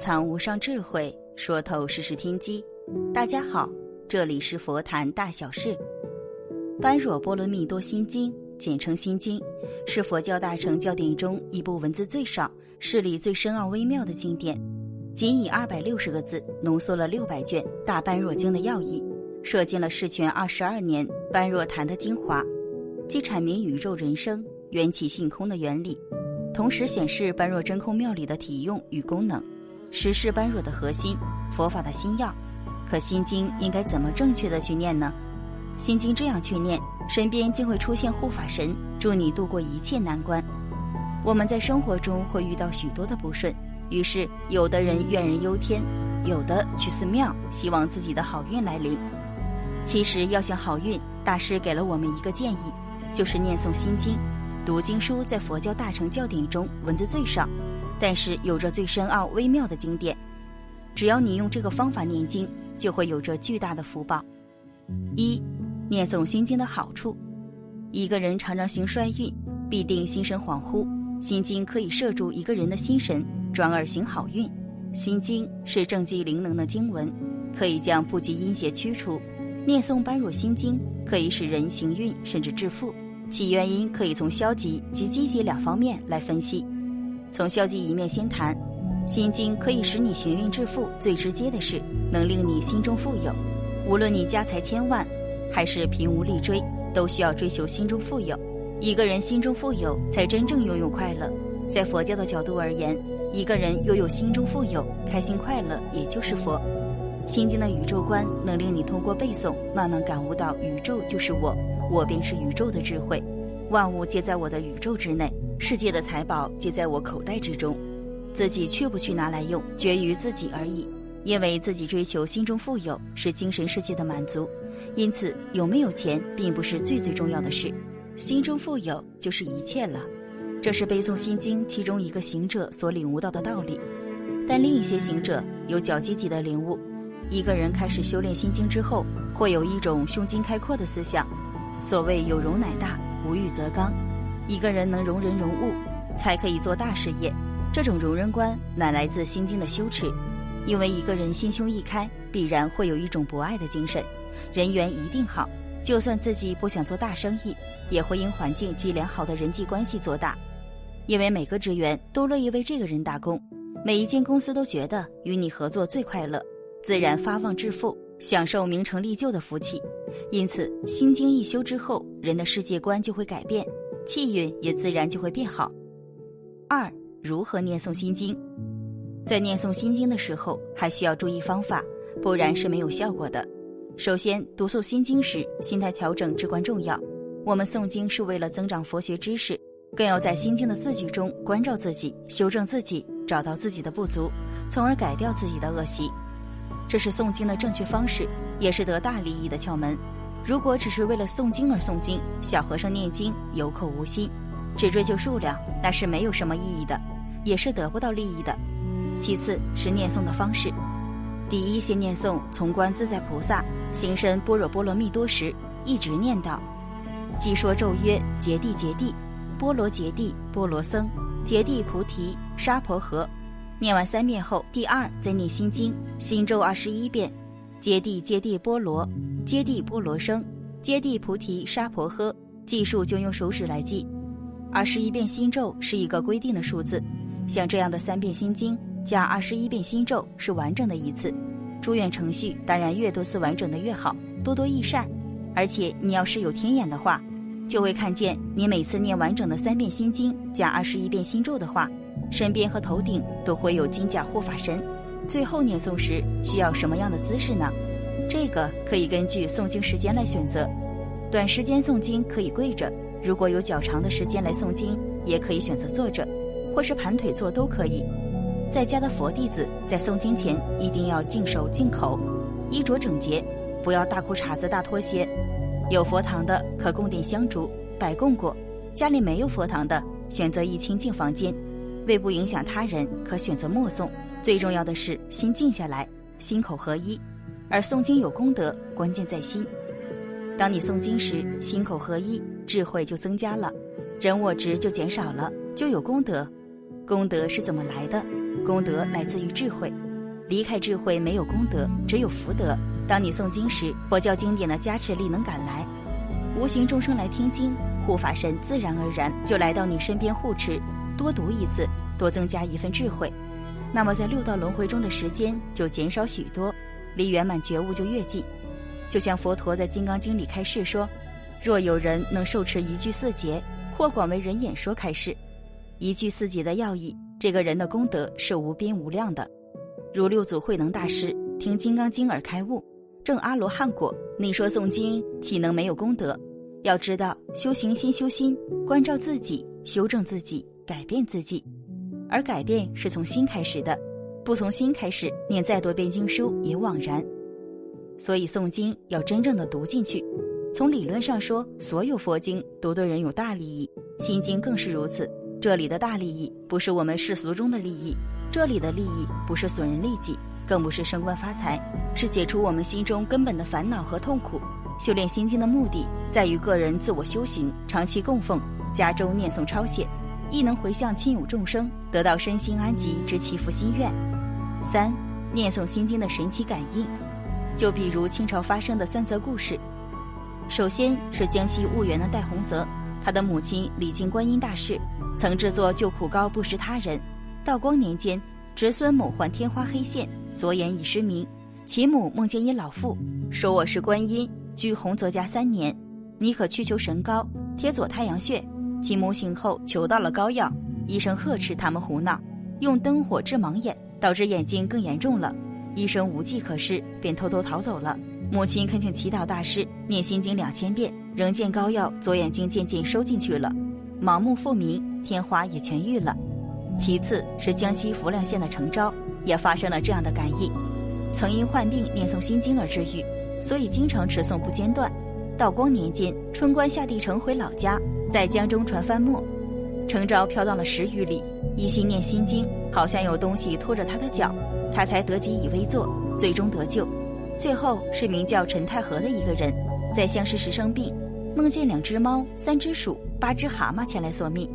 藏无上智慧，说透世事天机。大家好，这里是佛谈大小事。般若波罗蜜多心经，简称心经，是佛教大乘教典中一部文字最少、事理最深奥微妙的经典。仅以二百六十个字浓缩了六百卷大般若经的要义，摄尽了世权二十二年般若谈的精华，既阐明宇宙人生、缘起性空的原理，同时显示般若真空妙理的体用与功能。实是般若的核心，佛法的心要。可心经应该怎么正确的去念呢？心经这样去念，身边竟会出现护法神，助你度过一切难关。我们在生活中会遇到许多的不顺，于是有的人怨人忧天，有的去寺庙，希望自己的好运来临。其实要想好运，大师给了我们一个建议，就是念诵心经。读经书在佛教大乘教典中文字最少。但是有着最深奥微妙的经典，只要你用这个方法念经，就会有着巨大的福报。一，念诵心经的好处。一个人常常行衰运，必定心神恍惚。心经可以摄住一个人的心神，转而行好运。心经是正气灵能的经文，可以将不吉阴邪驱除。念诵般若心经可以使人行运甚至致富，其原因可以从消极及积极两方面来分析。从消极一面先谈，心经可以使你行运致富，最直接的是能令你心中富有。无论你家财千万，还是贫无力追，都需要追求心中富有。一个人心中富有，才真正拥有快乐。在佛教的角度而言，一个人拥有心中富有、开心快乐，也就是佛。心经的宇宙观能令你通过背诵，慢慢感悟到宇宙就是我，我便是宇宙的智慧，万物皆在我的宇宙之内。世界的财宝皆在我口袋之中，自己去不去拿来用，决于自己而已。因为自己追求心中富有是精神世界的满足，因此有没有钱并不是最最重要的事，心中富有就是一切了。这是背诵心经其中一个行者所领悟到的道理。但另一些行者有较积极的领悟。一个人开始修炼心经之后，会有一种胸襟开阔的思想。所谓有容乃大，无欲则刚。一个人能容人容物，才可以做大事业。这种容人观乃来自心经的修持。因为一个人心胸一开，必然会有一种博爱的精神，人缘一定好。就算自己不想做大生意，也会因环境及良好的人际关系做大。因为每个职员都乐意为这个人打工，每一间公司都觉得与你合作最快乐，自然发旺致富，享受名成利就的福气。因此，心经一修之后，人的世界观就会改变。气运也自然就会变好。二，如何念诵心经？在念诵心经的时候，还需要注意方法，不然是没有效果的。首先，读诵心经时，心态调整至关重要。我们诵经是为了增长佛学知识，更要在心经的字句中关照自己，修正自己，找到自己的不足，从而改掉自己的恶习。这是诵经的正确方式，也是得大利益的窍门。如果只是为了诵经而诵经，小和尚念经有口无心，只追求数量，那是没有什么意义的，也是得不到利益的。其次是念诵的方式，第一先念诵从观自在菩萨行深般若波罗蜜多时，一直念到，即说咒曰：揭谛揭谛，波罗揭谛波罗僧，揭谛菩提沙婆诃。念完三遍后，第二再念心经，心咒二十一遍，揭谛揭谛波罗。揭谛波罗僧，揭谛菩提沙婆诃。计数就用手指来记，二十一遍心咒是一个规定的数字。像这样的三遍心经加二十一遍心咒是完整的一次。祝愿程序当然越多次完整的越好，多多益善。而且你要是有天眼的话，就会看见你每次念完整的三遍心经加二十一遍心咒的话，身边和头顶都会有金甲护法神。最后念诵时需要什么样的姿势呢？这个可以根据诵经时间来选择，短时间诵经可以跪着；如果有较长的时间来诵经，也可以选择坐着。或是盘腿坐都可以。在家的佛弟子在诵经前一定要净手净口，衣着整洁，不要大裤衩子、大拖鞋。有佛堂的可供点香烛，摆供果；家里没有佛堂的，选择一清净房间。为不影响他人，可选择默诵。最重要的是心静下来，心口合一。而诵经有功德，关键在心。当你诵经时，心口合一，智慧就增加了，人我执就减少了，就有功德。功德是怎么来的？功德来自于智慧。离开智慧，没有功德，只有福德。当你诵经时，佛教经典的加持力能赶来，无形众生来听经，护法神自然而然就来到你身边护持。多读一次，多增加一份智慧，那么在六道轮回中的时间就减少许多，离圆满觉悟就越近。就像佛陀在《金刚经》里开示说：“若有人能受持一句四节，或广为人演说开示，一句四节的要义，这个人的功德是无边无量的。如六祖慧能大师听《金刚经》而开悟，证阿罗汉果，你说诵经岂能没有功德？要知道，修行先修心，关照自己，修正自己。”改变自己，而改变是从心开始的，不从心开始，念再多遍经书也枉然。所以诵经要真正的读进去。从理论上说，所有佛经读对人有大利益，心经更是如此。这里的大利益不是我们世俗中的利益，这里的利益不是损人利己，更不是升官发财，是解除我们心中根本的烦恼和痛苦。修炼心经的目的在于个人自我修行，长期供奉，加州念诵抄写。亦能回向亲友众生，得到身心安吉之祈福心愿。三、念诵心经的神奇感应，就比如清朝发生的三则故事。首先是江西婺源的戴洪泽，他的母亲礼敬观音大士，曾制作救苦膏布施他人。道光年间，侄孙某患天花黑线，左眼已失明，其母梦见一老妇说：“我是观音，居洪泽家三年，你可去求神膏，贴左太阳穴。”其母醒后求到了膏药，医生呵斥他们胡闹，用灯火治盲眼，导致眼睛更严重了。医生无计可施，便偷偷逃走了。母亲恳请祈祷大师念心经两千遍，仍见膏药，左眼睛渐渐收进去了，盲目复明，天花也痊愈了。其次是江西浮梁县的程昭，也发生了这样的感应，曾因患病念诵心经而治愈，所以经常持诵不间断。道光年间，春官下地城回老家。在江中船翻没，程昭飘荡了十余里，一心念心经，好像有东西拖着他的脚，他才得及以微坐，最终得救。最后是名叫陈太和的一个人，在相识时生病，梦见两只猫、三只鼠、八只蛤蟆前来索命，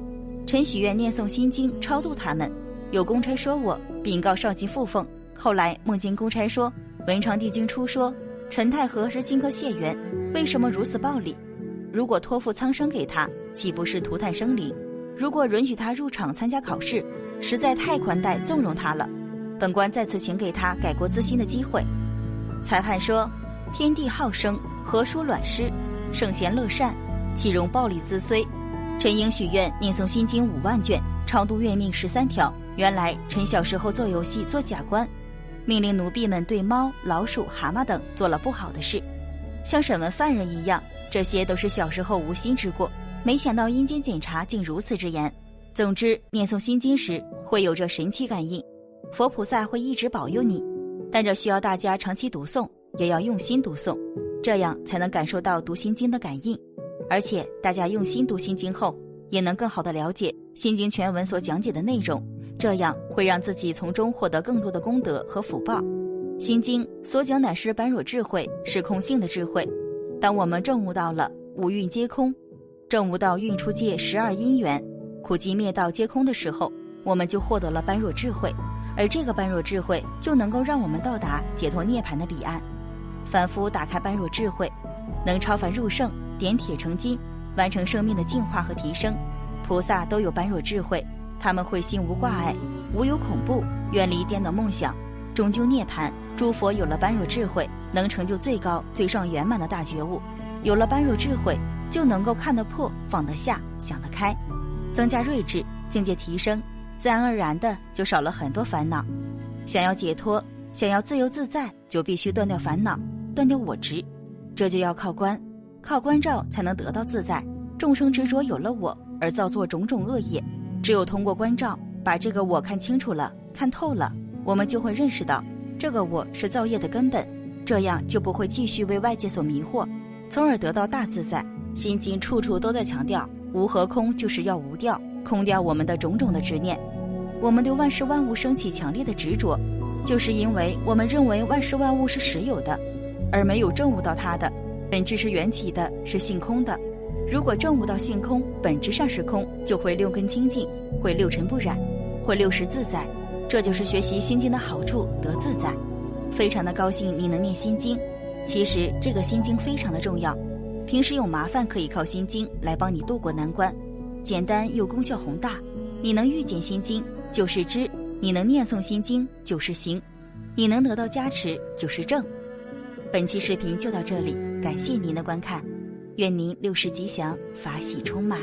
陈许愿念诵心经超度他们。有公差说我禀告少吉附奉，后来梦见公差说文昌帝君出说陈太和是荆轲谢元，为什么如此暴力？如果托付苍生给他，岂不是涂炭生灵？如果允许他入场参加考试，实在太宽待纵容他了。本官再次请给他改过自新的机会。裁判说：天地好生，何殊卵师？圣贤乐善，岂容暴力滋虽？陈英许愿念诵心经五万卷，超度怨命十三条。原来陈小时候做游戏做假官，命令奴婢们对猫、老鼠、蛤蟆等做了不好的事，像审问犯人一样。这些都是小时候无心之过，没想到阴间检查竟如此之严。总之，念诵心经时会有着神奇感应，佛菩萨会一直保佑你。但这需要大家长期读诵，也要用心读诵，这样才能感受到读心经的感应。而且，大家用心读心经后，也能更好的了解心经全文所讲解的内容，这样会让自己从中获得更多的功德和福报。心经所讲乃是般若智慧，是空性的智慧。当我们证悟到了五蕴皆空，证悟到运出界十二因缘，苦集灭道皆空的时候，我们就获得了般若智慧，而这个般若智慧就能够让我们到达解脱涅槃的彼岸。凡夫打开般若智慧，能超凡入圣，点铁成金，完成生命的净化和提升。菩萨都有般若智慧，他们会心无挂碍，无有恐怖，远离颠倒梦想，终究涅槃。诸佛有了般若智慧，能成就最高最上圆满的大觉悟。有了般若智慧，就能够看得破、放得下、想得开，增加睿智，境界提升，自然而然的就少了很多烦恼。想要解脱，想要自由自在，就必须断掉烦恼，断掉我执。这就要靠观，靠关照才能得到自在。众生执着有了我而造作种种恶业，只有通过关照，把这个我看清楚了、看透了，我们就会认识到，这个我是造业的根本，这样就不会继续为外界所迷惑，从而得到大自在。心经处处都在强调，无和空就是要无掉，空掉我们的种种的执念。我们对万事万物升起强烈的执着，就是因为我们认为万事万物是实有的，而没有证悟到它的本质是缘起的，是性空的。如果证悟到性空，本质上是空，就会六根清净，会六尘不染，会六识自在。这就是学习心经的好处，得自在。非常的高兴你能念心经，其实这个心经非常的重要。平时有麻烦可以靠心经来帮你渡过难关，简单又功效宏大。你能遇见心经就是知，你能念诵心经就是行，你能得到加持就是正。本期视频就到这里，感谢您的观看。愿您六时吉祥，法喜充满。